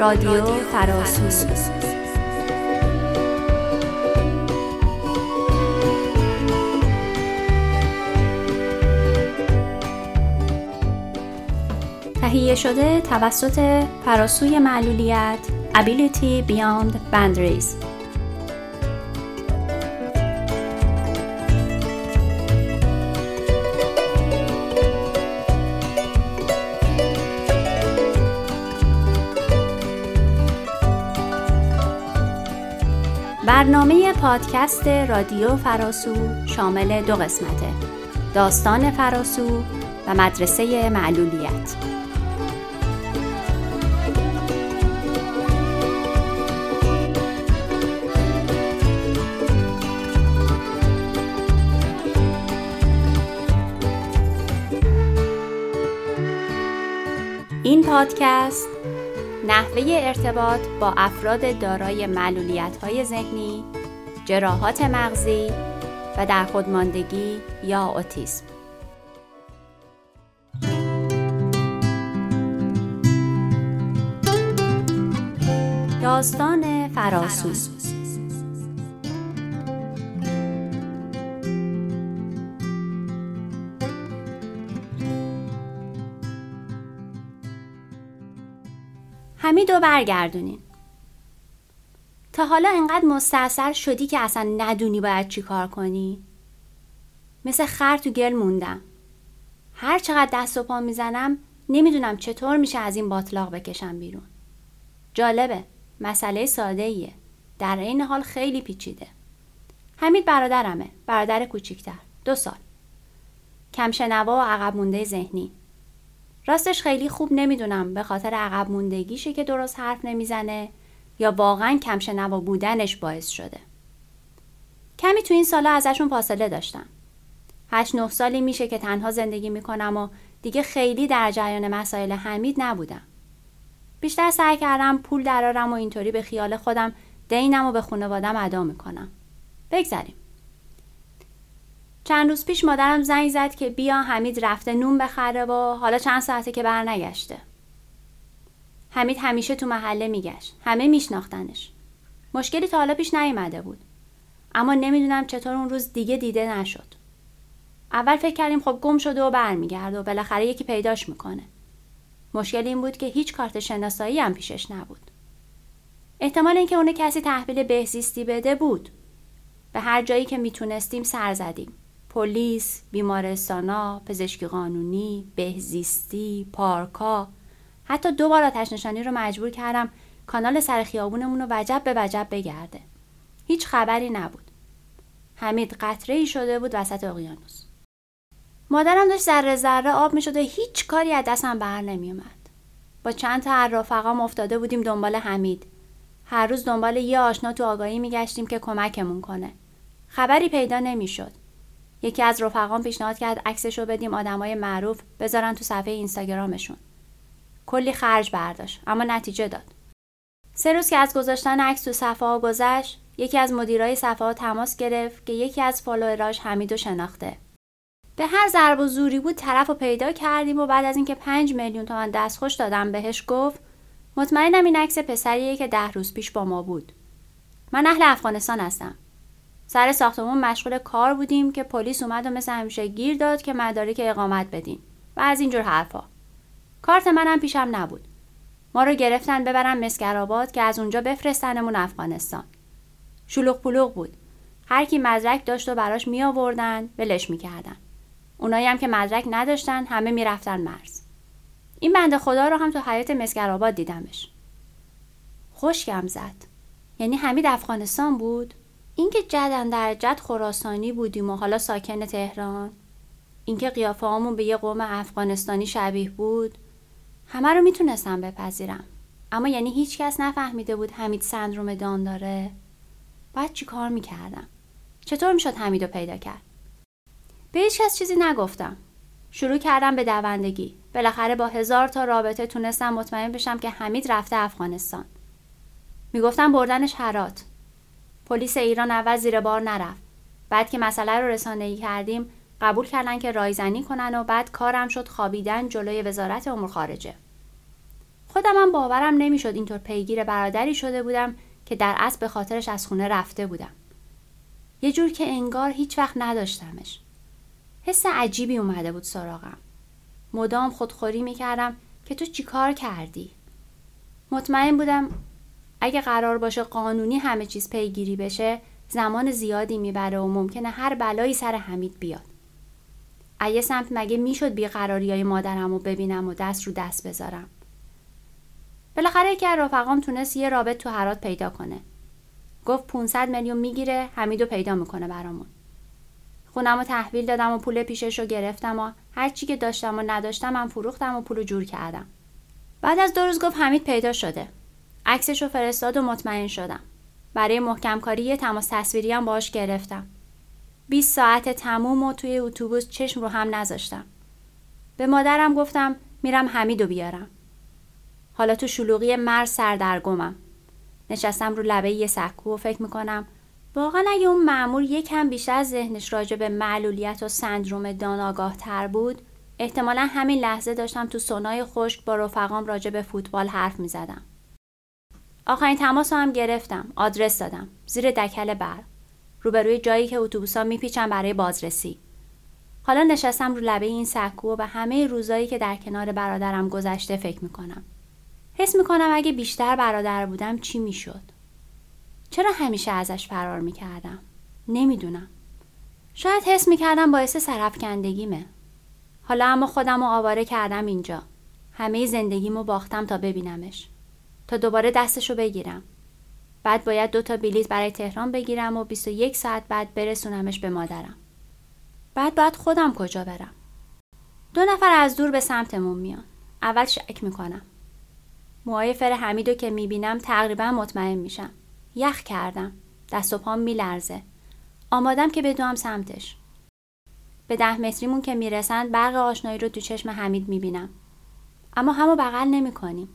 رادیو فراسو. تهیه شده توسط فراسوی معلولیت Ability Beyond Boundaries برنامه پادکست رادیو فراسو شامل دو قسمته. داستان فراسو و مدرسه معلولیت. این پادکست نحوه ارتباط با افراد دارای معلولیت های ذهنی، جراحات مغزی و در خودماندگی یا اوتیسم. داستان فراسوس. حمیدو برگردونین تا حالا انقدر مستاصل شدی که اصلا ندونی باید چی کار کنی؟ مثل خر تو گل موندم. هر چقدر دست و پا می‌زنم نمی‌دونم چطور میشه از این باطلاق بکشم بیرون. جالبه مسئله ساده ایه در این حال خیلی پیچیده. حمید برادرمه. برادر کوچیکتر. دو سال. کمشنوا و عقب مونده ذهنی. راستش خیلی خوب نمی‌دونم به خاطر عقب موندگیشه که درست حرف نمی‌زنه یا واقعا کمشنوا بودنش باعث شده. کمی تو این سالا ازشون فاصله داشتم. هشت نه سالی میشه که تنها زندگی می‌کنم و دیگه خیلی در جریان مسائل حمید نبودم. بیشتر سعی کردم پول درارم و اینطوری به خیال خودم دینم و به خانوادم ادا می‌کنم. بگذریم. چند روز پیش مادرم زنگ زد که بیا حمید رفته نون بخره و حالا چند ساعته که برنگشته. حمید همیشه تو محله میگشت. همه میشناختنش. مشکلی تا حالا پیش نیومده بود. اما نمی‌دونم چطور اون روز دیگه دیده نشد. اول فکر کردیم خب گم شده و برمیگرده و بالاخره یکی پیداش می‌کنه. مشکل این بود که هیچ کارت شناسایی هم پیشش نبود. احتمال اینکه اون کسی تحویل بهزیستی بده بود. به هر جایی که می‌تونستیم سر زدیم. پلیس، بیمارستانا، پزشکی قانونی، بهزیستی، پارکا حتی دو بار آتش نشانی رو مجبور کردم کانال سر خیابونمون رو وجب به وجب بگرده. هیچ خبری نبود. حمید قطره ای شده بود وسط اقیانوس. مادرم داشت ذره ذره آب می شده هیچ کاری از دستم بر نمی اومد. با چند تا رفقام افتاده بودیم دنبال حمید. هر روز دنبال یه آشنا تو آگاهی می گشتیم که کمکمون کنه. خبری پیدا نمی‌شد. یکی از رفقام پیشنهاد کرد عکسش رو بدیم آدمای معروف بذارن تو صفحه اینستاگرامشون. کلی خرج برداشت اما نتیجه داد. سه روز که از گذاشتن عکس تو صفحه ها گذشت یکی از مدیرای صفحه ها تماس گرفت که یکی از فالووراش حمیدو شناخته. به هر ضرب و زوری بود طرف رو پیدا کردیم و بعد از اینکه پنج میلیون تومن دستخوش دادم بهش گفت مطمئنم این عکس پسریه که ده روز پیش با ما بود. من اهل افغانستان هستم. سر ساختمون مشغول کار بودیم که پلیس اومد و مثل همیشه گیر داد که مدارک اقامت بدین. و از اینجور حرفا. کارت منم پیشم نبود. ما رو گرفتن ببرن مسکرآباد که از اونجا بفرستنمون افغانستان. شلوغ پلوغ بود. هر کی مدرک داشت و براش می آوردن ولش می‌کردن اونایی هم که مدرک نداشتن همه می‌رفتن مرز. این بنده خدا رو هم تو حیات مسکرآباد دیدمش. خوشگم زد. یعنی حمید افغانستان بود؟ اینکه جدن در جد خراسانی بودیم و حالا ساکن تهران اینکه قیافه هامون به یه قوم افغانستانی شبیه بود همه رو می‌تونستم بپذیرم. اما یعنی هیچ کس نفهمیده بود حمید سندروم دان داره. باید چی کار می‌کردم؟ چطور می‌شد حمید رو پیدا کرد؟ به هیچ کس چیزی نگفتم. شروع کردم به دوندگی. بالاخره با هزار تا رابطه تونستم مطمئن بشم که حمید رفته افغانستان. می‌گفتم بردنش هرات. پلیس ایران اول زیر بار نرفت. بعد که مسئله رو رسانه‌ای کردیم قبول کردن که رایزنی کنن و بعد کارم شد خوابیدن جلوی وزارت امور خارجه. خودم هم باورم نمی‌شد اینطور پیگیر برادری شده بودم که در اصل به خاطرش از خونه رفته بودم. یه جور که انگار هیچ وقت نداشتمش. حس عجیبی اومده بود سراغم. مدام خودخوری می‌کردم که تو چیکار کردی؟ مطمئن بودم اگه قرار باشه قانونی همه چیز پیگیری بشه زمان زیادی می‌بره و ممکنه هر بلایی سر حمید بیاد. ایه سمت مگه می‌شد بیقراری های مادرم رو ببینم و دست رو دست بذارم؟ بالاخره یکی از رفقام تونست یه رابط تو هرات پیدا کنه. گفت 500 میلیون می‌گیره حمیدو پیدا می‌کنه برامون. خونم رو تحویل دادم و پول پیشش رو گرفتم و هرچی که داشتم و نداشتم من فروختم و پول جور کردم. بعد از دو روز گفت حمید پیدا شده. عکسش رو فرستاد و مطمئن شدم. برای محکم کاری یه تماس تصویری هم باش گرفتم. 20 ساعت تموم و توی اتوبوس چشم رو هم نذاشتم. به مادرم گفتم میرم حمیدو بیارم. حالا تو شلوغی مرز سردرگمم. نشستم رو لبه یه سکو و فکر می‌کنم واقعا اگه اون معمور یکم بیشتر از ذهنش راجع به معلولیت و سندروم دان تر بود احتمالا همین لحظه داشتم تو سونای خشک با رفقام راجع به فوتبال حرف می‌زدم. آخرین تماس هم گرفتم. آدرس دادم. زیر دکل برق روبروی جایی که اتوبوسا میپیچن برای بازرسی. حالا نشستم رو لبه این سکو و به همه روزایی که در کنار برادرم گذشته فکر می‌کنم. حس می‌کنم اگه بیشتر برادر بودم چی می‌شد. چرا همیشه ازش فرار می‌کردم؟ نمی‌دونم. شاید حس می‌کردم باعث سرفکندگیمه حالا اما خودم رو آواره کردم اینجا. همه زندگیمو باختم تا ببینمش. تا دوباره دستشو بگیرم. بعد باید دو تا بلیط برای تهران بگیرم و 21 ساعت بعد برسونمش به مادرم. بعد باید خودم کجا برم؟ دو نفر از دور به سمتمون میان. اول شک می‌کنم. موهای فر حمیدو که می‌بینم تقریبا مطمئن میشم. یخ کردم. دست و پام میلرزه. آمادم که بدوم سمتش. به ده متریمون که می‌رسند برق آشنایی رو تو چشم حمید می‌بینم. اما همو بغل نمی‌کنیم.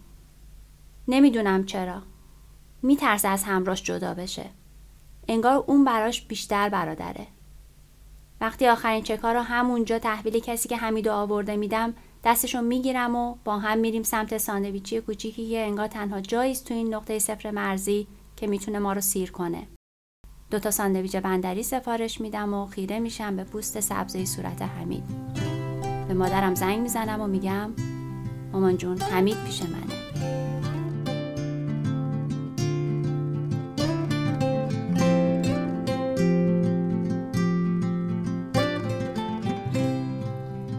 نمی‌دونم چرا. میترسه از همراش جدا بشه. انگار اون براش بیشتر برادره. وقتی آخرین چکا رو همونجا تحویل کسی که حمیدو آورده میدم دستشو می‌گیرم و با هم میریم سمت ساندویچی کوچیکی که انگار تنها جاییست تو این نقطه صفر مرزی که می‌تونه ما رو سیر کنه. دوتا ساندویچ بندری سفارش میدم و خیره میشم به پوست سبزی صورت حمید. به مادرم زنگ می‌زنم و میگم مامان جون حمید پیش منه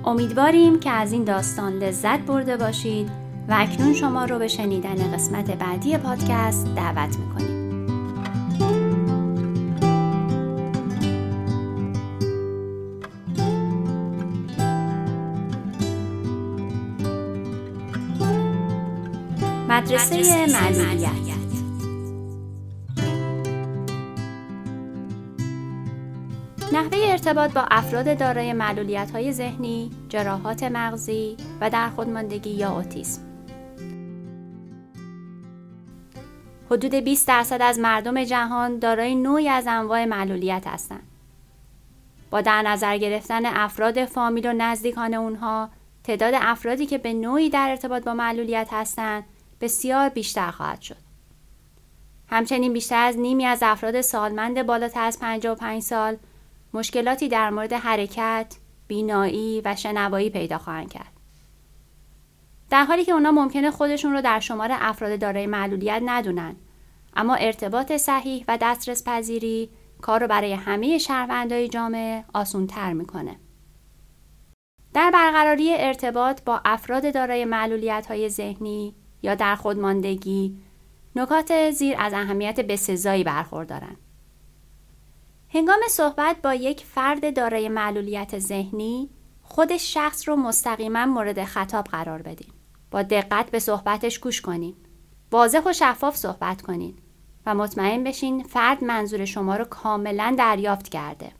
امیدواریم که از این داستان لذت برده باشید و اکنون شما رو به شنیدن قسمت بعدی پادکست دعوت می‌کنیم. مدرسه معلولیت ارتباط با افراد دارای معلولیت های ذهنی، جراحات مغزی و در خودماندگی یا اوتیسم حدود 20 درصد از مردم جهان دارای نوعی از انواع معلولیت هستند. با در نظر گرفتن افراد فامیل و نزدیکان اونها، تعداد افرادی که به نوعی در ارتباط با معلولیت هستند بسیار بیشتر خواهد شد. همچنین بیشتر از نیمی از افراد سالمند بالاتر از 55 سال مشکلاتی در مورد حرکت، بینایی و شنوایی پیدا خواهند کرد. در حالی که اونا ممکنه خودشون رو در شمار افراد دارای معلولیت ندونن اما ارتباط صحیح و دسترس پذیری کار رو برای همه شهروندای جامعه آسون تر می‌کنه. در برقراری ارتباط با افراد دارای معلولیت های ذهنی یا در خودماندگی نکات زیر از اهمیت بسزایی برخوردارند. هنگام صحبت با یک فرد دارای معلولیت ذهنی خود شخص رو مستقیما مورد خطاب قرار بدین. با دقت به صحبتش گوش کنین. واضح و شفاف صحبت کنین و مطمئن بشین فرد منظور شما رو کاملا دریافت کرده.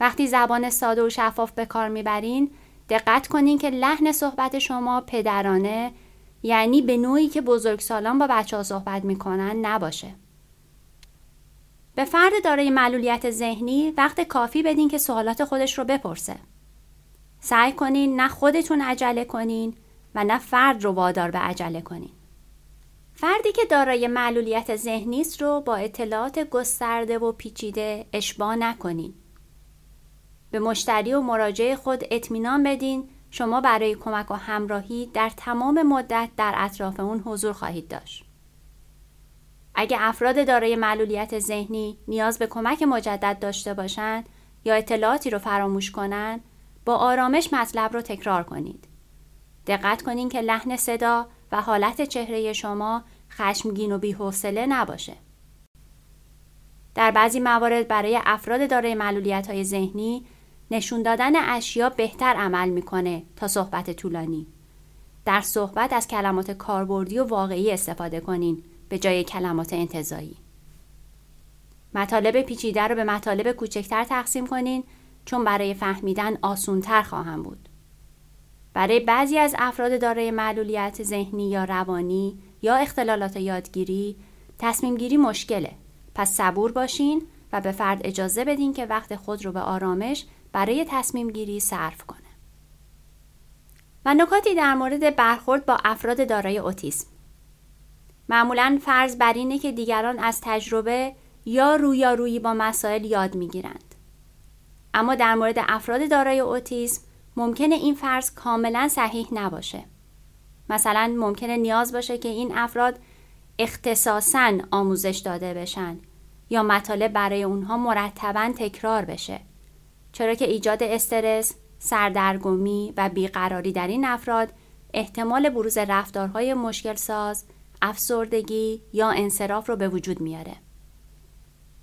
وقتی زبان ساده و شفاف به کار می‌برین دقت کنین که لحن صحبت شما پدرانه یعنی به نوعی که بزرگسالان با بچه ها صحبت می‌کنن نباشه. به فرد دارای معلولیت ذهنی وقت کافی بدین که سوالات خودش رو بپرسه. سعی کنین نه خودتون عجله کنین و نه فرد رو وادار به عجله کنین. فردی که دارای معلولیت ذهنی است رو با اطلاعات گسترده و پیچیده اشباه نکنین. به مشتری و مراجع خود اطمینان بدین شما برای کمک و همراهی در تمام مدت در اطراف اون حضور خواهید داشت. اگه افراد دارای معلولیت ذهنی نیاز به کمک مجدد داشته باشند یا اطلاعاتی رو فراموش کنند، با آرامش مطلب رو تکرار کنید. دقت کنید که لحن صدا و حالت چهره شما خشمگین و بی‌حوصله نباشه. در بعضی موارد برای افراد دارای معلولیت ذهنی نشون دادن اشیا بهتر عمل می‌کنه تا صحبت طولانی. در صحبت از کلمات کاربردی و واقعی استفاده کنین به جای کلمات انتظایی. مطالب پیچیده رو به مطالب کوچکتر تقسیم کنین چون برای فهمیدن آسونتر خواهم بود. برای بعضی از افراد دارای معلولیت ذهنی یا روانی یا اختلالات یادگیری تصمیم گیری مشکله. پس صبور باشین و به فرد اجازه بدین که وقت خود رو به آرامش برای تصمیم گیری صرف کنه. و نکاتی در مورد برخورد با افراد دارای اوتیسم. معمولا فرض بر اینه که دیگران از تجربه یا رویارویی با مسائل یاد می‌گیرند. اما در مورد افراد دارای اوتیسم ممکنه این فرض کاملا صحیح نباشه. مثلا ممکنه نیاز باشه که این افراد اختصاصا آموزش داده بشن یا مطالب برای اونها مرتبا تکرار بشه. چرا که ایجاد استرس، سردرگمی و بیقراری در این افراد احتمال بروز رفتارهای مشکل ساز، افسردگی یا انصراف رو به وجود میاره.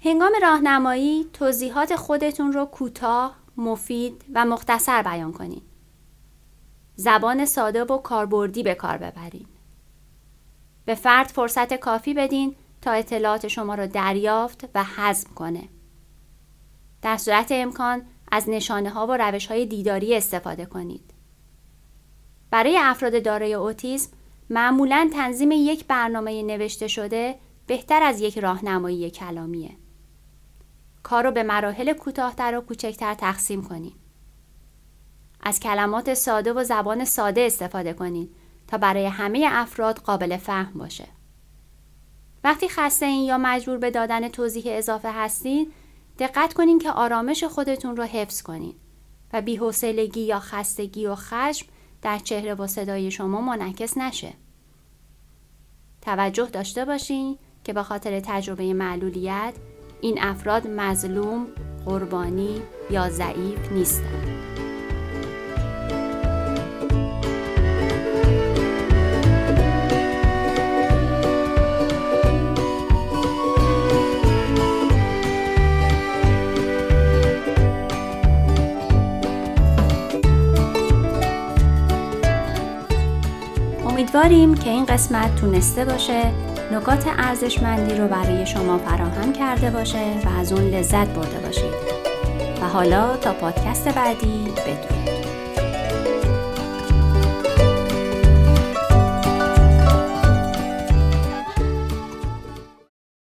هنگام راهنمایی توضیحات خودتون رو کوتاه، مفید و مختصر بیان کنید. زبان ساده و کاربردی به کار ببرین. به فرد فرصت کافی بدین تا اطلاعات شما را دریافت و هضم کنه. در صورت امکان از نشانه ها و روش های دیداری استفاده کنید. برای افراد دارای اوتیسم معمولا تنظیم یک برنامه نوشته شده بهتر از یک راهنمایی کلامیه. کار رو به مراحل کوتاهتر و کوچکتر تقسیم کنید. از کلمات ساده و زبان ساده استفاده کنید تا برای همه افراد قابل فهم باشه. وقتی خسته این یا مجبور به دادن توضیح اضافه هستید، دقت کنین که آرامش خودتون رو حفظ کنین و بی‌حوصلگی یا خستگی و خشم در چهره و صدای شما منعکس نشه. توجه داشته باشین که به خاطر تجربه معلولیت این افراد مظلوم، قربانی یا ضعیف نیستند. امیدواریم که این قسمت تونسته باشه نکات ارزشمندی رو برای شما فراهم کرده باشه و از اون لذت برده باشید. و حالا تا پادکست بعدی بدرود.